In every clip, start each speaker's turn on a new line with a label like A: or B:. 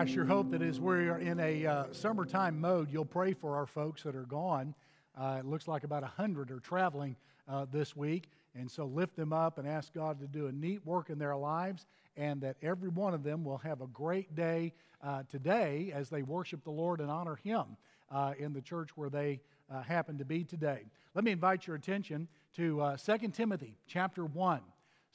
A: I sure hope that as we are in a uh, summertime mode, you'll pray for our folks that are gone. Uh, it looks like about 100 are traveling uh, this week. And so lift them up and ask God to do a neat work in their lives and that every one of them will have a great day uh, today as they worship the Lord and honor Him uh, in the church where they uh, happen to be today. Let me invite your attention to uh, 2 Timothy chapter 1.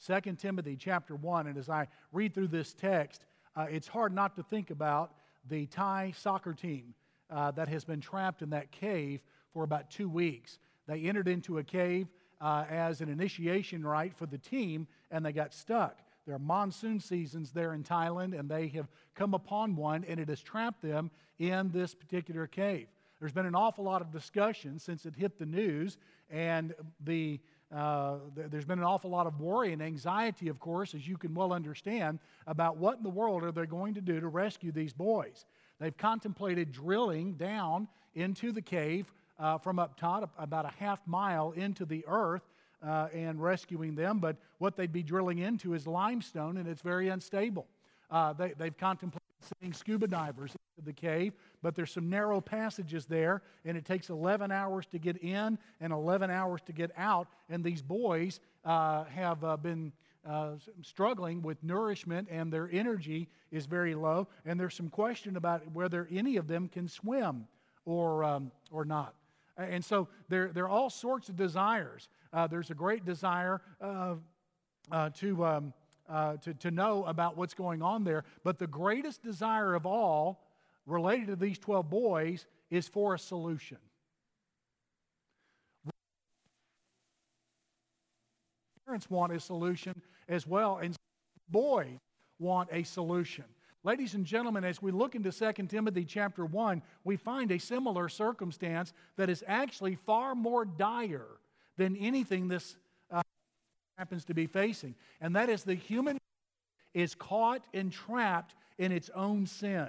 A: 2 Timothy chapter 1. And as I read through this text, uh, it's hard not to think about the Thai soccer team uh, that has been trapped in that cave for about two weeks. They entered into a cave uh, as an initiation rite for the team, and they got stuck. There are monsoon seasons there in Thailand, and they have come upon one, and it has trapped them in this particular cave. There's been an awful lot of discussion since it hit the news, and the uh, there's been an awful lot of worry and anxiety, of course, as you can well understand, about what in the world are they going to do to rescue these boys. They've contemplated drilling down into the cave uh, from up top, about a half mile into the earth, uh, and rescuing them. But what they'd be drilling into is limestone, and it's very unstable. Uh, they, they've contemplated sending scuba divers into the cave, but there's some narrow passages there, and it takes 11 hours to get in and 11 hours to get out. And these boys uh, have uh, been uh, struggling with nourishment, and their energy is very low. And there's some question about whether any of them can swim or, um, or not. And so there, there are all sorts of desires. Uh, there's a great desire uh, uh, to, um, uh, to, to know about what's going on there. But the greatest desire of all, related to these 12 boys, is for a solution. Parents want a solution as well, and boys want a solution. Ladies and gentlemen, as we look into 2 Timothy chapter 1, we find a similar circumstance that is actually far more dire than anything this happens to be facing. And that is the human is caught and trapped in its own sin,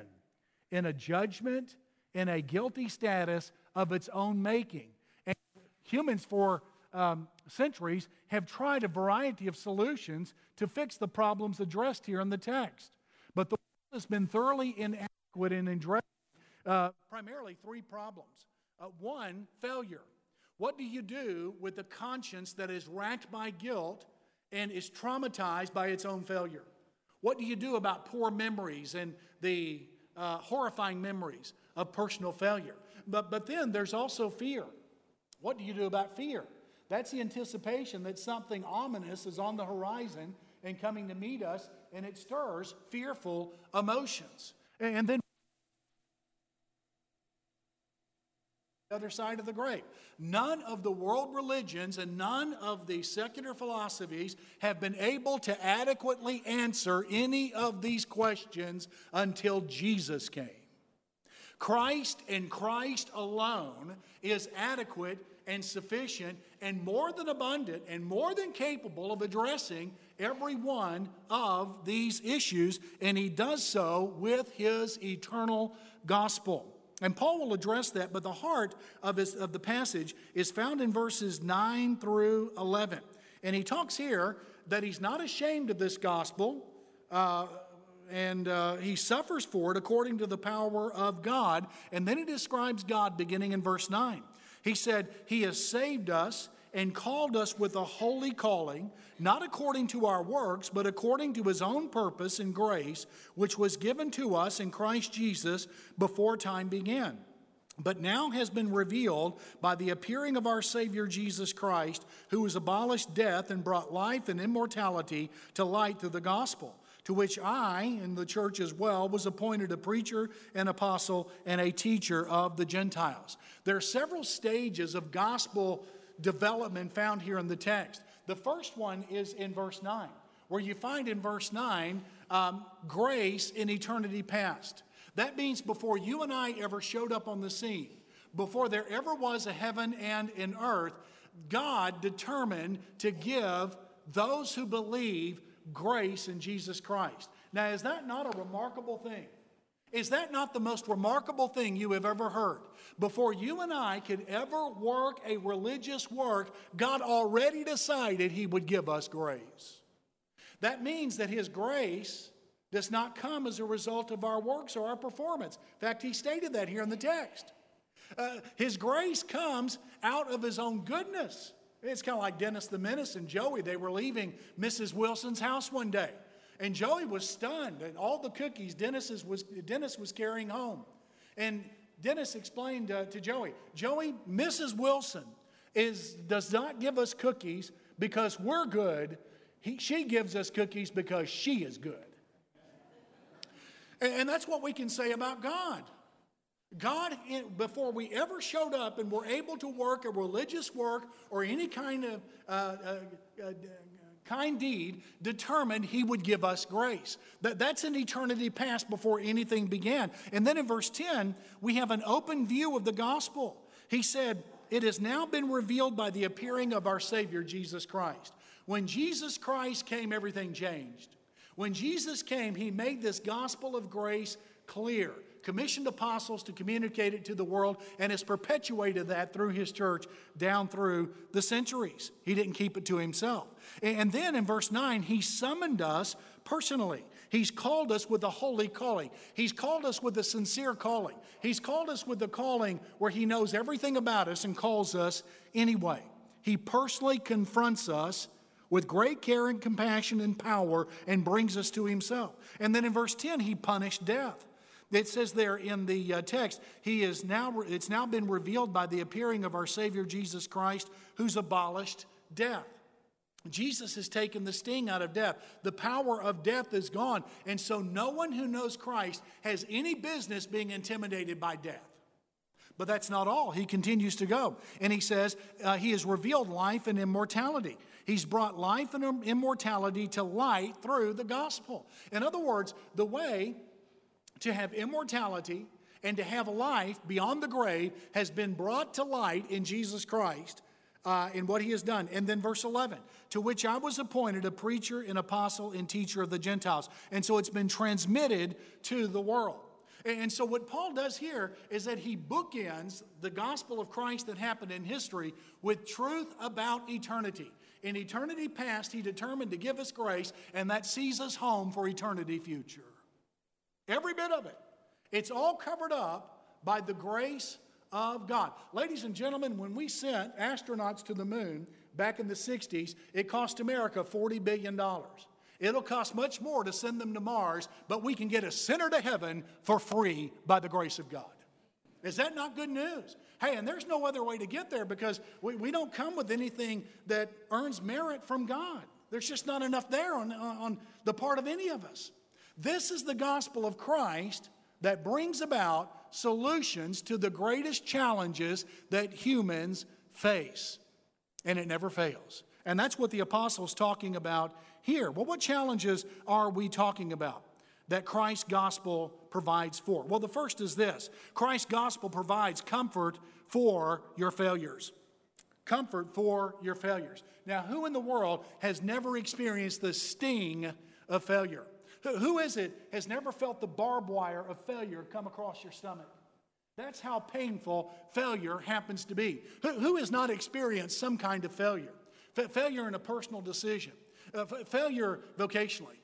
A: in a judgment, in a guilty status of its own making. And humans, for um, centuries, have tried a variety of solutions to fix the problems addressed here in the text. But the has been thoroughly inadequate in addressing uh, primarily three problems. Uh, one, failure. What do you do with a conscience that is racked by guilt and is traumatized by its own failure? What do you do about poor memories and the uh, horrifying memories of personal failure? But, but then there's also fear. What do you do about fear? That's the anticipation that something ominous is on the horizon and coming to meet us, and it stirs fearful emotions. And then other side of the grave. None of the world religions and none of the secular philosophies have been able to adequately answer any of these questions until Jesus came. Christ and Christ alone is adequate and sufficient and more than abundant and more than capable of addressing every one of these issues, and he does so with his eternal gospel. And Paul will address that, but the heart of, his, of the passage is found in verses 9 through 11. And he talks here that he's not ashamed of this gospel, uh, and uh, he suffers for it according to the power of God. And then he describes God beginning in verse 9. He said, He has saved us and called us with a holy calling, not according to our works, but according to his own purpose and grace, which was given to us in Christ Jesus before time began. But now has been revealed by the appearing of our Savior Jesus Christ, who has abolished death and brought life and immortality to light through the gospel to which I, in the church as well, was appointed a preacher, an apostle, and a teacher of the Gentiles. There are several stages of gospel development found here in the text. The first one is in verse 9, where you find in verse 9 um, grace in eternity past. That means before you and I ever showed up on the scene, before there ever was a heaven and an earth, God determined to give those who believe grace in Jesus Christ. Now, is that not a remarkable thing? Is that not the most remarkable thing you have ever heard? Before you and I could ever work a religious work, God already decided He would give us grace. That means that His grace does not come as a result of our works or our performance. In fact, he stated that here in the text. Uh, his grace comes out of his own goodness. It's kind of like Dennis the Menace and Joey. They were leaving Mrs. Wilson's house one day, and Joey was stunned at all the cookies Dennis was, Dennis was carrying home. And Dennis explained uh, to Joey, Joey, Mrs. Wilson is, does not give us cookies because we're good. He, she gives us cookies because she is good. And, and that's what we can say about God. God, before we ever showed up and were able to work a religious work or any kind of uh, uh, uh, kind deed, determined He would give us grace. That, that's an eternity past before anything began. And then in verse 10, we have an open view of the gospel. He said, It has now been revealed by the appearing of our Savior, Jesus Christ. When Jesus Christ came, everything changed. When Jesus came, He made this gospel of grace clear commissioned apostles to communicate it to the world, and has perpetuated that through his church down through the centuries. He didn't keep it to himself. And then in verse 9, he summoned us personally. He's called us with a holy calling. He's called us with a sincere calling. He's called us with the calling where he knows everything about us and calls us anyway. He personally confronts us with great care and compassion and power and brings us to himself. And then in verse 10, he punished death. It says there in the uh, text, he is now, it's now been revealed by the appearing of our Savior Jesus Christ, who's abolished death. Jesus has taken the sting out of death. The power of death is gone. And so no one who knows Christ has any business being intimidated by death. But that's not all. He continues to go. And he says, uh, He has revealed life and immortality. He's brought life and immortality to light through the gospel. In other words, the way to have immortality and to have a life beyond the grave has been brought to light in Jesus Christ uh, in what he has done. And then verse 11, to which I was appointed a preacher, an apostle, and teacher of the Gentiles. And so it's been transmitted to the world. And so, what Paul does here is that he bookends the gospel of Christ that happened in history with truth about eternity. In eternity past, he determined to give us grace, and that sees us home for eternity future. Every bit of it. It's all covered up by the grace of God. Ladies and gentlemen, when we sent astronauts to the moon back in the 60s, it cost America $40 billion. It'll cost much more to send them to Mars, but we can get a sinner to heaven for free by the grace of God. Is that not good news? Hey, and there's no other way to get there because we, we don't come with anything that earns merit from God. There's just not enough there on, on the part of any of us. This is the gospel of Christ that brings about solutions to the greatest challenges that humans face. And it never fails. And that's what the apostle's talking about here. Well, what challenges are we talking about that Christ's gospel provides for? Well, the first is this Christ's gospel provides comfort for your failures. Comfort for your failures. Now, who in the world has never experienced the sting of failure? Who is it has never felt the barbed wire of failure come across your stomach? That's how painful failure happens to be. Who has not experienced some kind of failure? failure in a personal decision, uh, failure vocationally,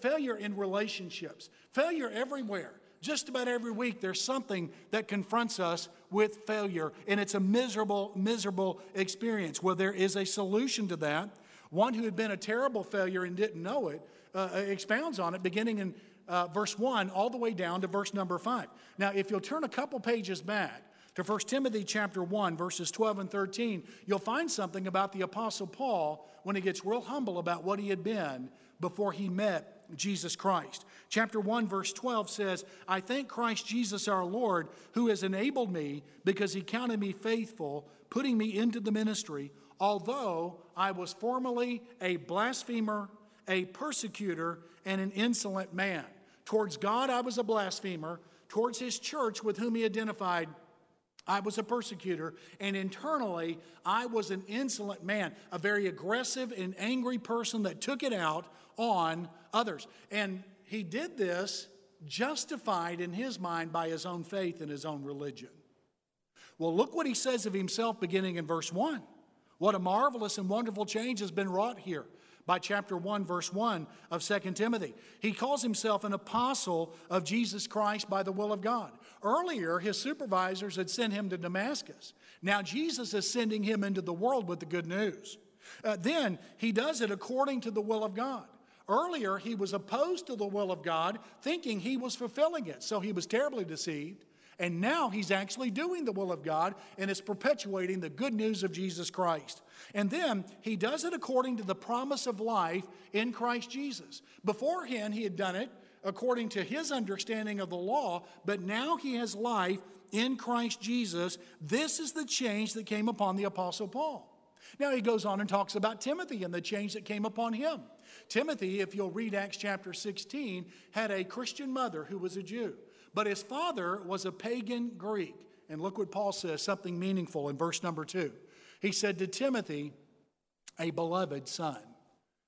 A: failure in relationships, failure everywhere. Just about every week, there's something that confronts us with failure, and it's a miserable, miserable experience. Well, there is a solution to that. One who had been a terrible failure and didn't know it uh, expounds on it beginning in uh, verse 1 all the way down to verse number 5. Now, if you'll turn a couple pages back to 1 Timothy chapter 1, verses 12 and 13, you'll find something about the Apostle Paul when he gets real humble about what he had been before he met Jesus Christ. Chapter 1, verse 12 says, I thank Christ Jesus our Lord, who has enabled me because he counted me faithful, putting me into the ministry, although I was formerly a blasphemer a persecutor, and an insolent man. Towards God, I was a blasphemer. Towards his church, with whom he identified, I was a persecutor. And internally, I was an insolent man, a very aggressive and angry person that took it out on others. And he did this justified in his mind by his own faith and his own religion. Well, look what he says of himself beginning in verse 1. What a marvelous and wonderful change has been wrought here by chapter 1, verse 1 of 2 Timothy. He calls himself an apostle of Jesus Christ by the will of God. Earlier, his supervisors had sent him to Damascus. Now, Jesus is sending him into the world with the good news. Uh, then, he does it according to the will of God. Earlier, he was opposed to the will of God, thinking he was fulfilling it. So he was terribly deceived. And now he's actually doing the will of God and is perpetuating the good news of Jesus Christ. And then he does it according to the promise of life in Christ Jesus. Beforehand, he had done it according to his understanding of the law, but now he has life in Christ Jesus. This is the change that came upon the Apostle Paul. Now he goes on and talks about Timothy and the change that came upon him. Timothy, if you'll read Acts chapter 16, had a Christian mother who was a Jew. But his father was a pagan Greek. And look what Paul says, something meaningful in verse number two. He said to Timothy, a beloved son.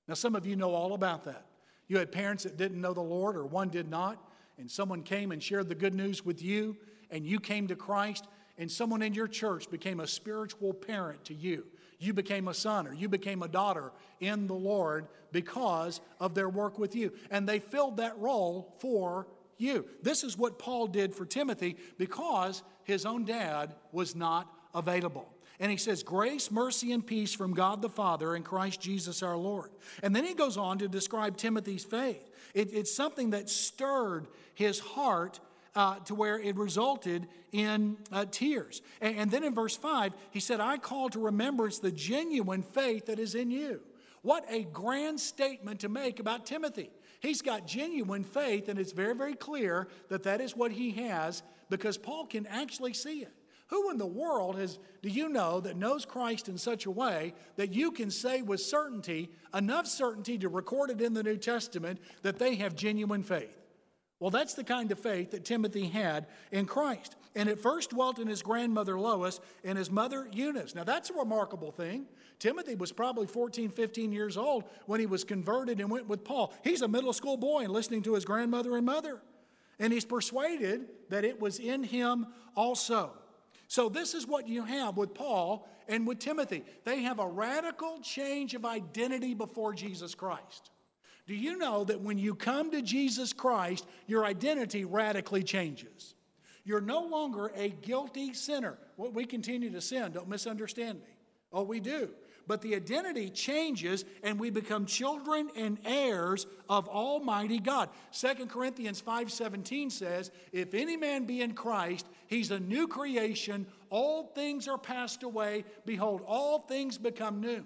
A: Now, some of you know all about that. You had parents that didn't know the Lord, or one did not, and someone came and shared the good news with you, and you came to Christ, and someone in your church became a spiritual parent to you. You became a son or you became a daughter in the Lord because of their work with you. And they filled that role for you. This is what Paul did for Timothy because his own dad was not available. And he says, Grace, mercy, and peace from God the Father and Christ Jesus our Lord. And then he goes on to describe Timothy's faith. It, it's something that stirred his heart uh, to where it resulted in uh, tears. And, and then in verse 5, he said, I call to remembrance the genuine faith that is in you. What a grand statement to make about Timothy. He's got genuine faith, and it's very, very clear that that is what he has because Paul can actually see it. Who in the world has, do you know that knows Christ in such a way that you can say with certainty, enough certainty to record it in the New Testament, that they have genuine faith? Well, that's the kind of faith that Timothy had in Christ. And it first dwelt in his grandmother Lois and his mother Eunice. Now, that's a remarkable thing. Timothy was probably 14, 15 years old when he was converted and went with Paul. He's a middle school boy and listening to his grandmother and mother. And he's persuaded that it was in him also. So, this is what you have with Paul and with Timothy. They have a radical change of identity before Jesus Christ. Do you know that when you come to Jesus Christ, your identity radically changes? You're no longer a guilty sinner. Well, we continue to sin, don't misunderstand me. Oh, we do but the identity changes and we become children and heirs of almighty god 2 corinthians 5.17 says if any man be in christ he's a new creation all things are passed away behold all things become new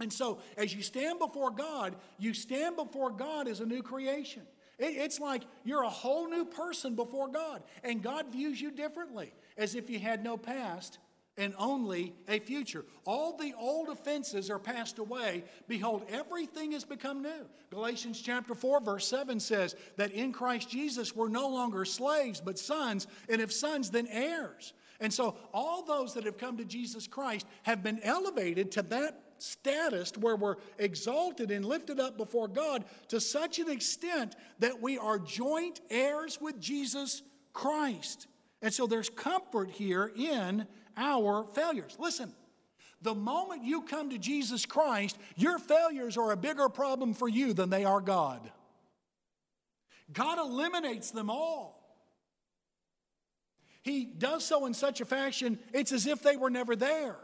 A: and so as you stand before god you stand before god as a new creation it's like you're a whole new person before god and god views you differently as if you had no past and only a future. All the old offenses are passed away. Behold, everything has become new. Galatians chapter 4, verse 7 says that in Christ Jesus we're no longer slaves, but sons, and if sons, then heirs. And so all those that have come to Jesus Christ have been elevated to that status where we're exalted and lifted up before God to such an extent that we are joint heirs with Jesus Christ. And so there's comfort here in our failures. Listen, the moment you come to Jesus Christ, your failures are a bigger problem for you than they are God. God eliminates them all. He does so in such a fashion, it's as if they were never there.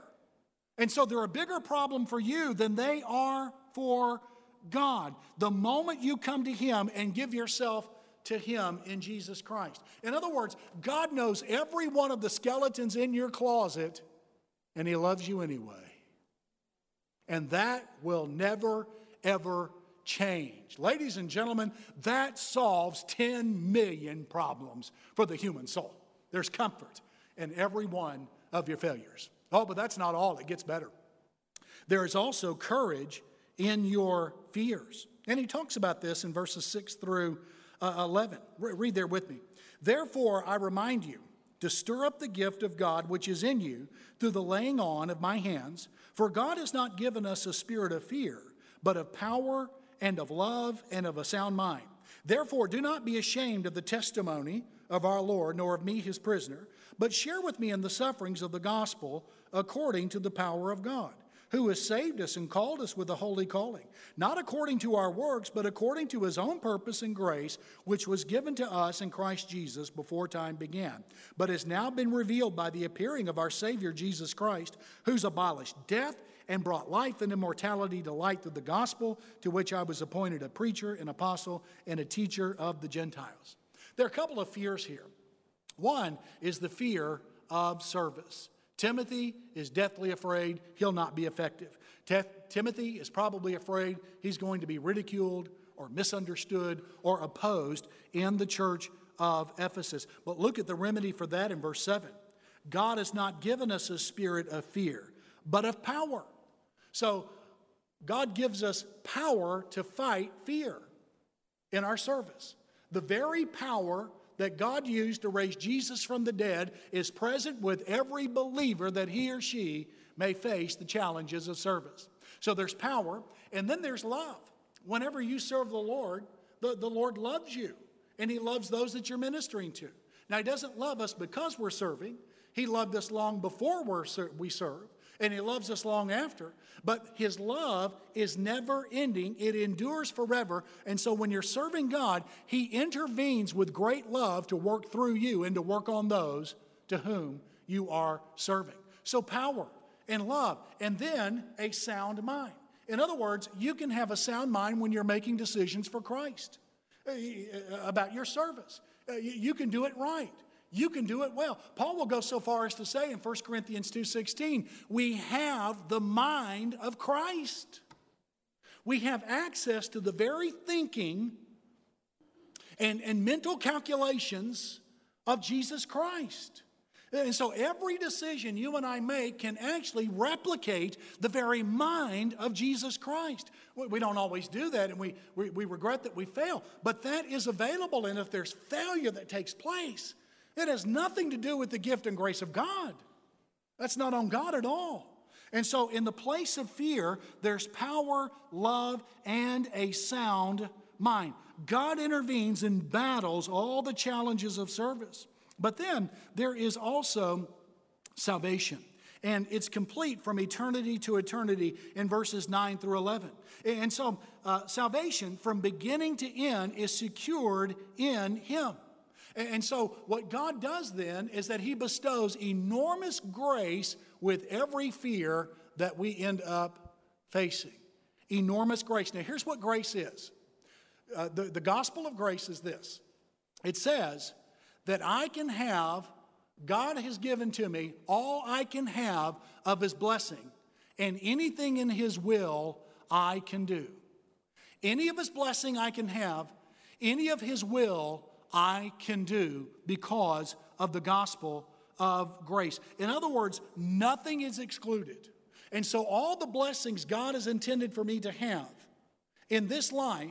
A: And so they're a bigger problem for you than they are for God. The moment you come to Him and give yourself to Him in Jesus Christ. In other words, God knows every one of the skeletons in your closet, and He loves you anyway. And that will never, ever change. Ladies and gentlemen, that solves 10 million problems for the human soul. There's comfort in every one of your failures. Oh, but that's not all, it gets better. There is also courage in your fears. And he talks about this in verses 6 through uh, 11. Re- read there with me. Therefore, I remind you to stir up the gift of God which is in you through the laying on of my hands. For God has not given us a spirit of fear, but of power and of love and of a sound mind. Therefore, do not be ashamed of the testimony of our Lord, nor of me, his prisoner, but share with me in the sufferings of the gospel according to the power of God who has saved us and called us with a holy calling, not according to our works, but according to his own purpose and grace, which was given to us in Christ Jesus before time began, but has now been revealed by the appearing of our Savior Jesus Christ, who's abolished death and brought life and immortality to light through the gospel, to which I was appointed a preacher, an apostle, and a teacher of the Gentiles. There are a couple of fears here. One is the fear of service. Timothy is deathly afraid he'll not be effective. Timothy is probably afraid he's going to be ridiculed or misunderstood or opposed in the church of Ephesus. But look at the remedy for that in verse 7. God has not given us a spirit of fear, but of power. So God gives us power to fight fear in our service. The very power that God used to raise Jesus from the dead is present with every believer that he or she may face the challenges of service. So there's power, and then there's love. Whenever you serve the Lord, the, the Lord loves you, and he loves those that you're ministering to. Now, he doesn't love us because we're serving, he loved us long before we serve and He loves us long after. But His love is never ending, it endures forever. And so when you're serving God, He intervenes with great love to work through you and to work on those to whom you are serving. So, power and love, and then a sound mind. In other words, you can have a sound mind when you're making decisions for Christ uh, about your service. Uh, you can do it right you can do it well. Paul will go so far as to say in 1 Corinthians 2:16, we have the mind of Christ. We have access to the very thinking and, and mental calculations of Jesus Christ. And so every decision you and I make can actually replicate the very mind of Jesus Christ. We don't always do that and we, we, we regret that we fail, but that is available. And if there's failure that takes place, it has nothing to do with the gift and grace of God. That's not on God at all. And so, in the place of fear, there's power, love, and a sound mind. God intervenes and battles all the challenges of service. But then there is also salvation. And it's complete from eternity to eternity in verses 9 through 11. And so, uh, salvation from beginning to end is secured in Him. And so, what God does then is that He bestows enormous grace with every fear that we end up facing. Enormous grace. Now, here's what grace is uh, the, the gospel of grace is this it says that I can have, God has given to me all I can have of His blessing, and anything in His will I can do. Any of His blessing I can have, any of His will I can do because of the gospel of grace. In other words, nothing is excluded. And so, all the blessings God has intended for me to have in this life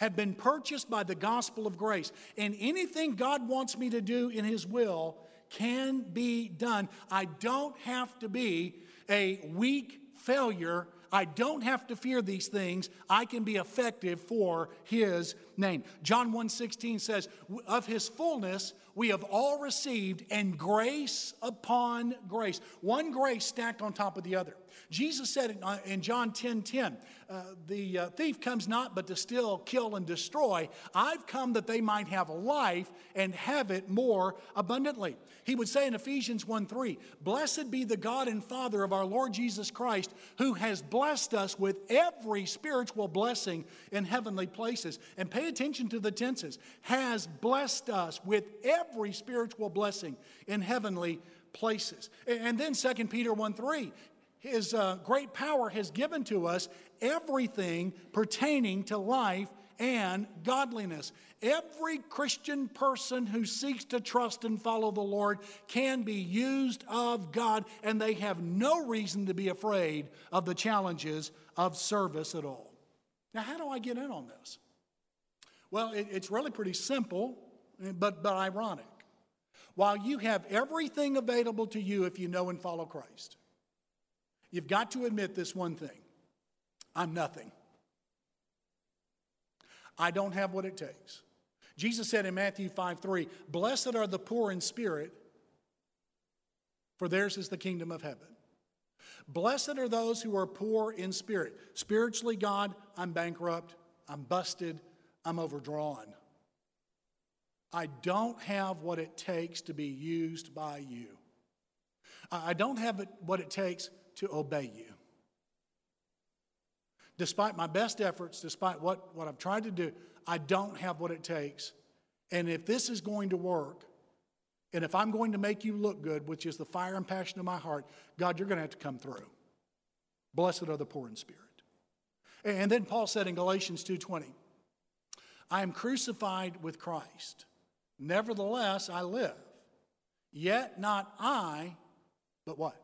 A: have been purchased by the gospel of grace. And anything God wants me to do in His will can be done. I don't have to be a weak failure I don't have to fear these things. I can be effective for his name. John 1:16 says, "Of his fullness we have all received and grace upon grace." One grace stacked on top of the other. Jesus said in uh, John 10 10, uh, the uh, thief comes not but to steal, kill, and destroy. I've come that they might have life and have it more abundantly. He would say in Ephesians 1 3, Blessed be the God and Father of our Lord Jesus Christ, who has blessed us with every spiritual blessing in heavenly places. And pay attention to the tenses has blessed us with every spiritual blessing in heavenly places. And then 2 Peter 1 3, his uh, great power has given to us everything pertaining to life and godliness. Every Christian person who seeks to trust and follow the Lord can be used of God, and they have no reason to be afraid of the challenges of service at all. Now, how do I get in on this? Well, it, it's really pretty simple, eh, but, but ironic. While you have everything available to you if you know and follow Christ, You've got to admit this one thing I'm nothing. I don't have what it takes. Jesus said in Matthew 5 3, Blessed are the poor in spirit, for theirs is the kingdom of heaven. Blessed are those who are poor in spirit. Spiritually, God, I'm bankrupt, I'm busted, I'm overdrawn. I don't have what it takes to be used by you. I don't have what it takes to obey you. Despite my best efforts, despite what, what I've tried to do, I don't have what it takes. And if this is going to work, and if I'm going to make you look good, which is the fire and passion of my heart, God, you're going to have to come through. Blessed are the poor in spirit. And then Paul said in Galatians 2:20, I am crucified with Christ. Nevertheless, I live. Yet not I, but what?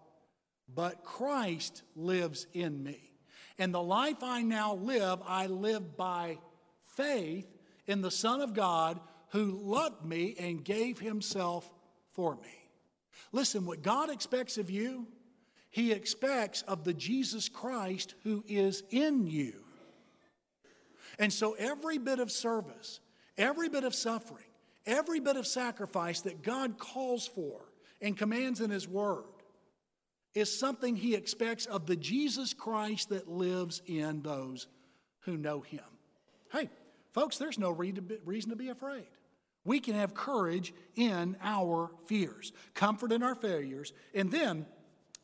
A: But Christ lives in me. And the life I now live, I live by faith in the Son of God who loved me and gave himself for me. Listen, what God expects of you, he expects of the Jesus Christ who is in you. And so every bit of service, every bit of suffering, every bit of sacrifice that God calls for and commands in his word is something he expects of the Jesus Christ that lives in those who know him. Hey, folks, there's no reason to be afraid. We can have courage in our fears, comfort in our failures, and then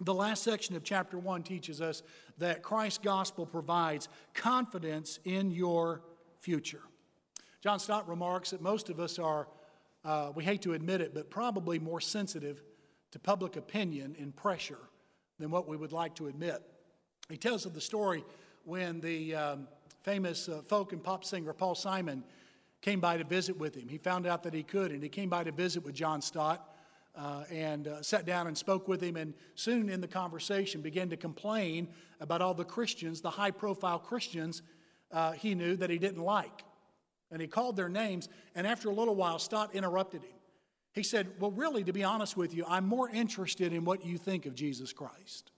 A: the last section of chapter 1 teaches us that Christ's gospel provides confidence in your future. John Stott remarks that most of us are, uh, we hate to admit it, but probably more sensitive to public opinion and pressure than what we would like to admit. He tells of the story when the um, famous uh, folk and pop singer Paul Simon came by to visit with him. He found out that he could, and he came by to visit with John Stott. Uh, and uh, sat down and spoke with him, and soon in the conversation began to complain about all the Christians, the high profile Christians uh, he knew that he didn't like. And he called their names, and after a little while, Stott interrupted him. He said, Well, really, to be honest with you, I'm more interested in what you think of Jesus Christ.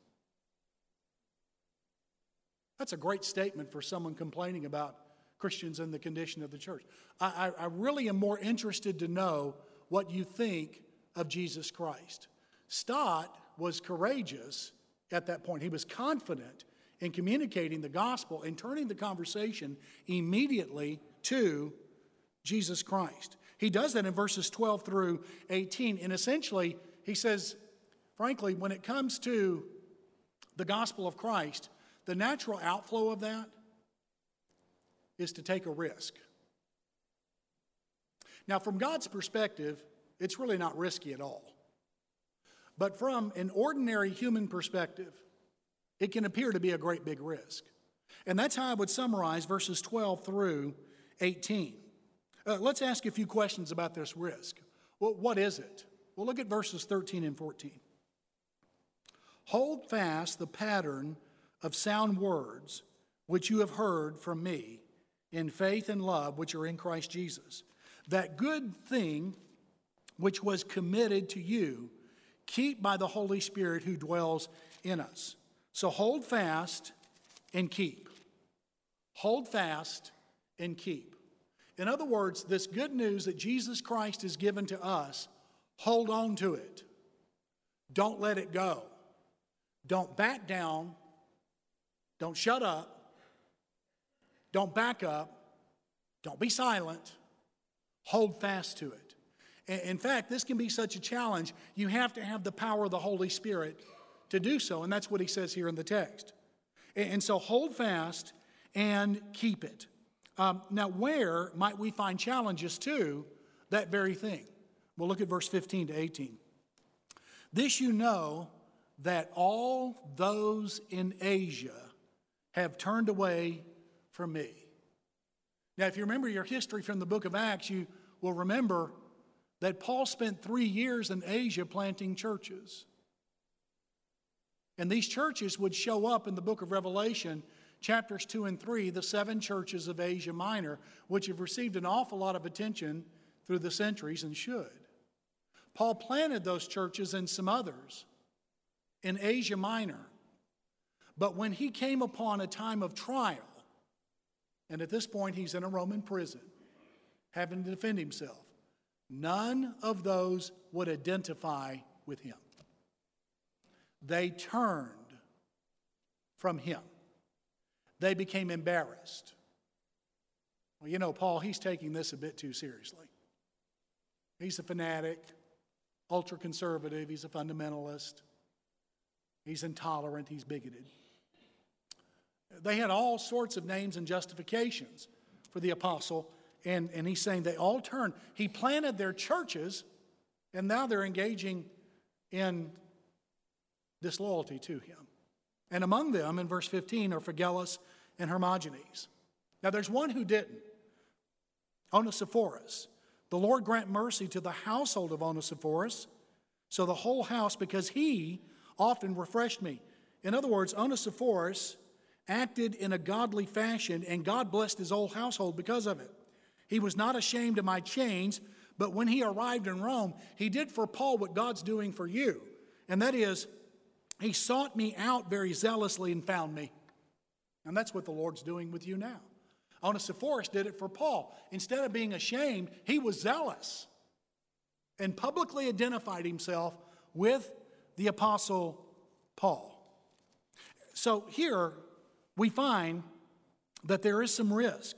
A: That's a great statement for someone complaining about Christians and the condition of the church. I, I, I really am more interested to know what you think of Jesus Christ. Stott was courageous at that point. He was confident in communicating the gospel and turning the conversation immediately to Jesus Christ. He does that in verses 12 through 18. And essentially, he says, frankly, when it comes to the gospel of Christ, the natural outflow of that is to take a risk. Now, from God's perspective, it's really not risky at all. But from an ordinary human perspective, it can appear to be a great big risk. And that's how I would summarize verses 12 through 18. Uh, let's ask a few questions about this risk. Well, what is it? Well, look at verses 13 and 14. Hold fast the pattern of sound words which you have heard from me in faith and love which are in Christ Jesus. That good thing which was committed to you, keep by the Holy Spirit who dwells in us. So hold fast and keep. Hold fast and keep. In other words, this good news that Jesus Christ has given to us, hold on to it. Don't let it go. Don't back down. Don't shut up. Don't back up. Don't be silent. Hold fast to it. In fact, this can be such a challenge. You have to have the power of the Holy Spirit to do so. And that's what he says here in the text. And so hold fast and keep it. Um, now, where might we find challenges to that very thing? We'll look at verse 15 to 18. This you know that all those in Asia have turned away from me. Now, if you remember your history from the book of Acts, you will remember that Paul spent three years in Asia planting churches. And these churches would show up in the book of Revelation, chapters 2 and 3, the seven churches of Asia Minor, which have received an awful lot of attention through the centuries and should. Paul planted those churches and some others in Asia Minor. But when he came upon a time of trial, and at this point he's in a Roman prison, having to defend himself, none of those would identify with him. They turned from him. They became embarrassed. Well, you know, Paul, he's taking this a bit too seriously. He's a fanatic, ultra conservative, he's a fundamentalist, he's intolerant, he's bigoted. They had all sorts of names and justifications for the apostle, and, and he's saying they all turned. He planted their churches, and now they're engaging in disloyalty to him. And among them, in verse 15, are Phygellus and Hermogenes. Now, there's one who didn't Onesiphorus. The Lord grant mercy to the household of Onesiphorus, so the whole house, because he often refreshed me. In other words, Onesiphorus acted in a godly fashion, and God blessed his whole household because of it. He was not ashamed of my chains, but when he arrived in Rome, he did for Paul what God's doing for you. And that is, he sought me out very zealously and found me. And that's what the Lord's doing with you now. Onesiphorus did it for Paul. Instead of being ashamed, he was zealous and publicly identified himself with the Apostle Paul. So here we find that there is some risk.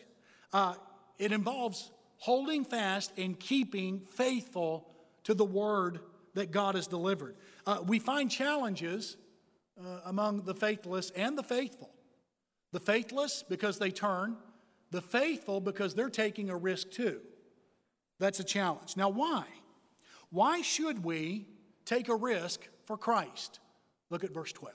A: Uh, it involves holding fast and keeping faithful to the word that God has delivered. Uh, we find challenges uh, among the faithless and the faithful. The faithless because they turn, the faithful because they're taking a risk too. That's a challenge. Now, why? Why should we take a risk for Christ? Look at verse 12.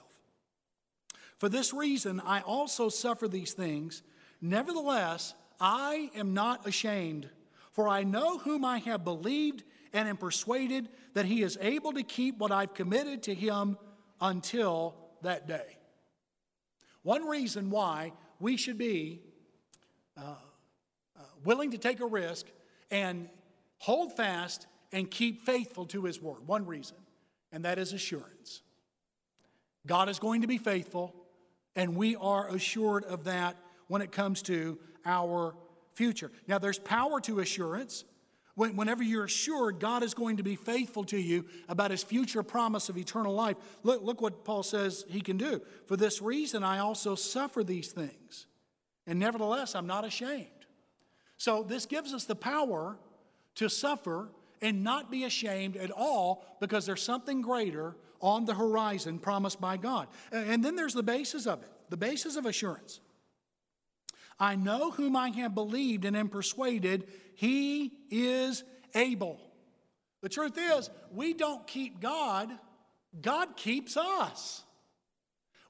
A: For this reason, I also suffer these things. Nevertheless, I am not ashamed, for I know whom I have believed and am persuaded that he is able to keep what I've committed to him until that day. One reason why we should be uh, uh, willing to take a risk and hold fast and keep faithful to his word. One reason, and that is assurance. God is going to be faithful. And we are assured of that when it comes to our future. Now, there's power to assurance. Whenever you're assured God is going to be faithful to you about his future promise of eternal life, look, look what Paul says he can do. For this reason, I also suffer these things. And nevertheless, I'm not ashamed. So, this gives us the power to suffer and not be ashamed at all because there's something greater on the horizon promised by God. And then there's the basis of it the basis of assurance. I know whom I have believed and am persuaded he is able. The truth is, we don't keep God, God keeps us.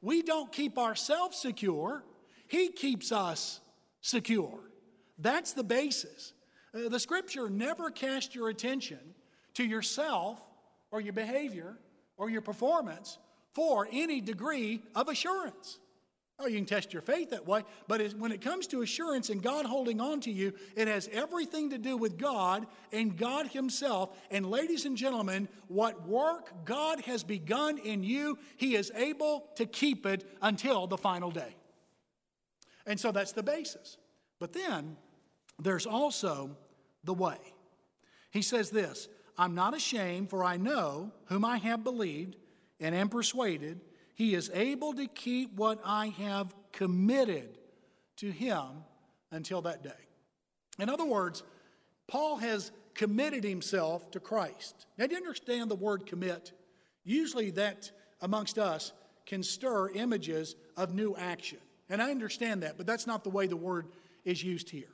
A: We don't keep ourselves secure, He keeps us secure. That's the basis. Uh, the scripture never cast your attention to yourself or your behavior or your performance for any degree of assurance. Oh, you can test your faith that way, but when it comes to assurance and God holding on to you, it has everything to do with God and God Himself. And, ladies and gentlemen, what work God has begun in you, He is able to keep it until the final day. And so that's the basis. But then there's also the way. He says this I'm not ashamed, for I know whom I have believed and am persuaded he is able to keep what I have committed to him until that day. In other words, Paul has committed himself to Christ. Now, do you understand the word commit? Usually, that amongst us can stir images of new action. And I understand that, but that's not the way the word is used here.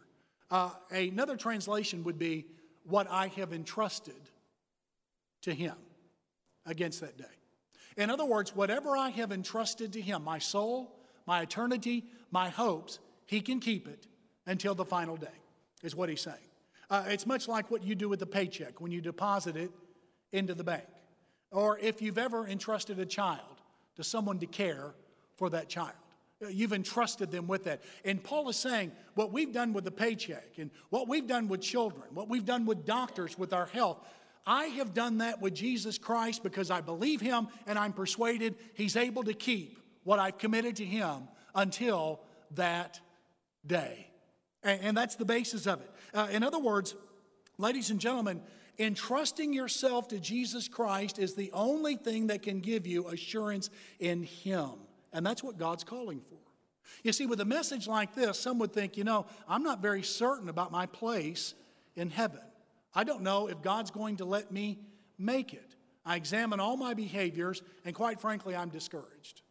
A: Uh, another translation would be what I have entrusted to him against that day. In other words, whatever I have entrusted to him, my soul, my eternity, my hopes, he can keep it until the final day, is what he's saying. Uh, it's much like what you do with the paycheck when you deposit it into the bank. Or if you've ever entrusted a child to someone to care for that child. Uh, you've entrusted them with that. And Paul is saying what we've done with the paycheck and what we've done with children, what we've done with doctors, with our health, I have done that with Jesus Christ because I believe him and I'm persuaded he's able to keep what I've committed to him until that day. And, and that's the basis of it. Uh, in other words, ladies and gentlemen, entrusting yourself to Jesus Christ is the only thing that can give you assurance in him And that's what God's calling for. You see, with a message like this, some would think, you know, I'm not very certain about my place in heaven. I don't know if God's going to let me make it. I examine all my behaviors, and quite frankly, I'm discouraged.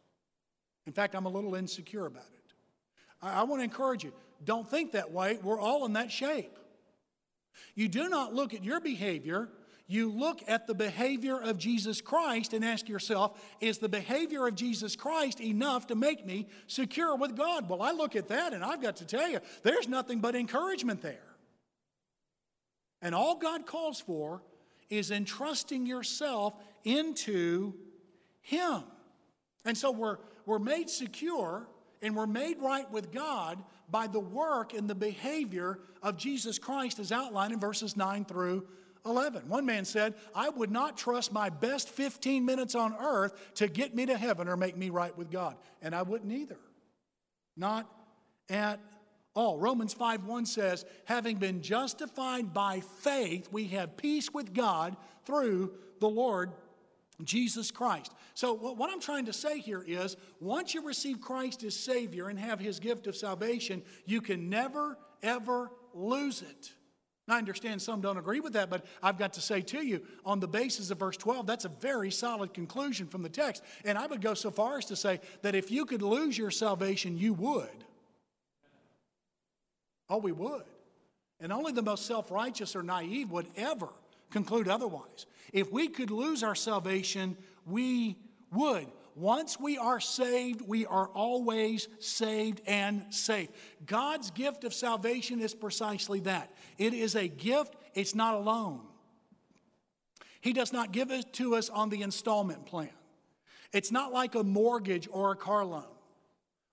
A: In fact, I'm a little insecure about it. I, I want to encourage you don't think that way. We're all in that shape. You do not look at your behavior you look at the behavior of Jesus Christ and ask yourself, is the behavior of Jesus Christ enough to make me secure with God? Well, I look at that and I've got to tell you, there's nothing but encouragement there. And all God calls for is entrusting yourself into Him. And so we're, we're made secure and we're made right with God by the work and the behavior of Jesus Christ as outlined in verses 9 through 11. One man said, I would not trust my best 15 minutes on earth to get me to heaven or make me right with God. And I wouldn't either. Not at all. Romans 5 1 says, having been justified by faith, we have peace with God through the Lord Jesus Christ. So, what I'm trying to say here is once you receive Christ as Savior and have His gift of salvation, you can never, ever lose it. I understand some don't agree with that, but I've got to say to you, on the basis of verse 12, that's a very solid conclusion from the text. And I would go so far as to say that if you could lose your salvation, you would. Oh, we would. And only the most self righteous or naive would ever conclude otherwise. If we could lose our salvation, we would. Once we are saved, we are always saved and safe. God's gift of salvation is precisely that it is a gift, it's not a loan. He does not give it to us on the installment plan. It's not like a mortgage or a car loan,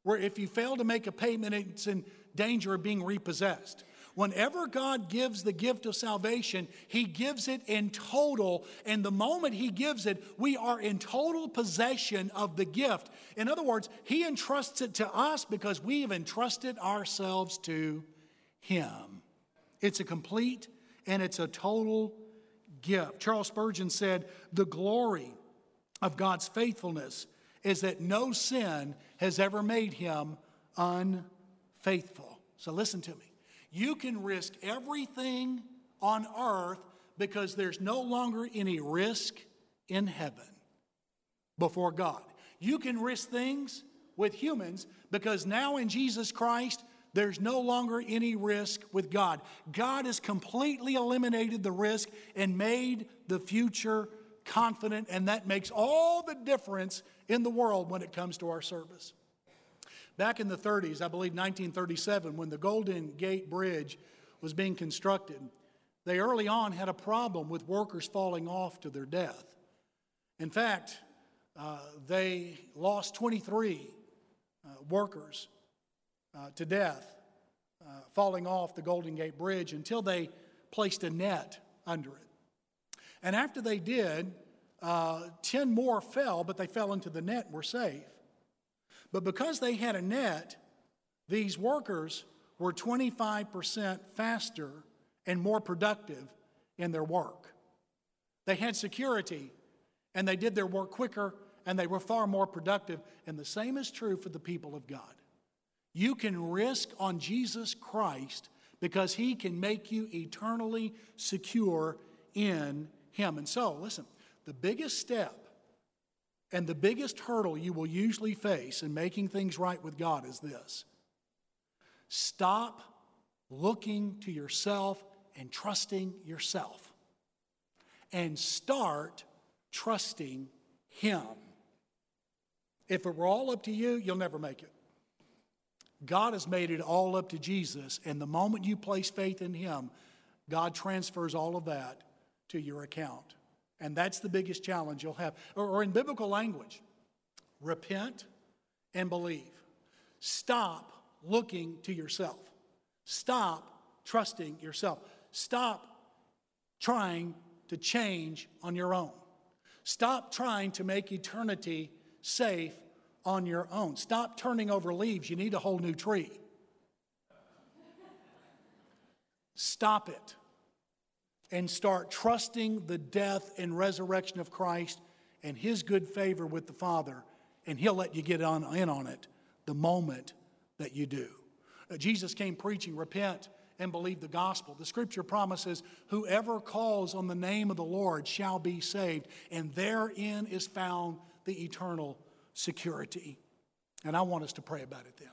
A: where if you fail to make a payment, it's in danger of being repossessed. Whenever God gives the gift of salvation, He gives it in total. And the moment He gives it, we are in total possession of the gift. In other words, He entrusts it to us because we have entrusted ourselves to Him. It's a complete and it's a total gift. Charles Spurgeon said, The glory of God's faithfulness is that no sin has ever made Him unfaithful. So listen to me. You can risk everything on earth because there's no longer any risk in heaven before God. You can risk things with humans because now in Jesus Christ, there's no longer any risk with God. God has completely eliminated the risk and made the future confident, and that makes all the difference in the world when it comes to our service. Back in the 30s, I believe 1937, when the Golden Gate Bridge was being constructed, they early on had a problem with workers falling off to their death. In fact, uh, they lost 23 uh, workers uh, to death uh, falling off the Golden Gate Bridge until they placed a net under it. And after they did, uh, 10 more fell, but they fell into the net and were safe. But because they had a net, these workers were 25% faster and more productive in their work. They had security and they did their work quicker and they were far more productive. And the same is true for the people of God. You can risk on Jesus Christ because he can make you eternally secure in him. And so, listen, the biggest step and the biggest hurdle you will usually face in making things right with God is this stop looking to yourself and trusting yourself, and start trusting Him. If it were all up to you, you'll never make it. God has made it all up to Jesus, and the moment you place faith in Him, God transfers all of that to your account. And that's the biggest challenge you'll have. Or, or in biblical language, repent and believe. Stop looking to yourself. Stop trusting yourself. Stop trying to change on your own. Stop trying to make eternity safe on your own. Stop turning over leaves. You need a whole new tree. Stop it and start trusting the death and resurrection of Christ and his good favor with the Father and He'll let you get on, in on it the moment that you do. Uh, Jesus came preaching, repent and believe the gospel. The scripture promises, whoever calls on the name of the Lord shall be saved, and therein is found the eternal security. And I want us to pray about it then.